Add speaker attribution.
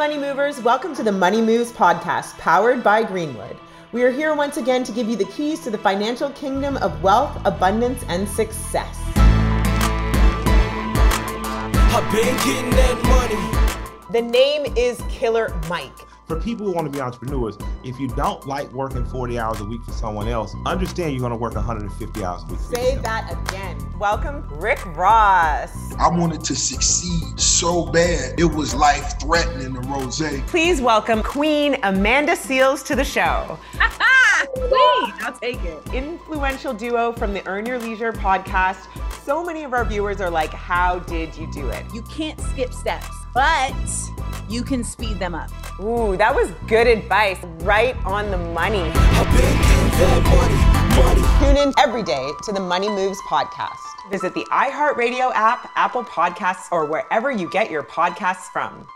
Speaker 1: Money Movers. Welcome to the Money Moves podcast, powered by Greenwood. We are here once again to give you the keys to the financial kingdom of wealth, abundance, and success.
Speaker 2: I've been getting that money.
Speaker 1: The name is Killer Mike.
Speaker 3: For people who want to be entrepreneurs, if you don't like working 40 hours a week for someone else, understand you're going to work 150 hours a week.
Speaker 1: Say that again. Welcome, Rick Ross.
Speaker 4: I wanted to succeed so bad, it was life threatening to Rose.
Speaker 1: Please welcome Queen Amanda Seales to the show.
Speaker 5: Wait, I'll take it.
Speaker 1: Influential duo from the Earn Your Leisure podcast. So many of our viewers are like, How did you do it?
Speaker 5: You can't skip steps, but you can speed them up.
Speaker 1: Ooh, that was good advice. Right on the
Speaker 2: money.
Speaker 1: Tune in every day to the Money Moves podcast. Visit the iHeartRadio app, Apple Podcasts, or wherever you get your podcasts from.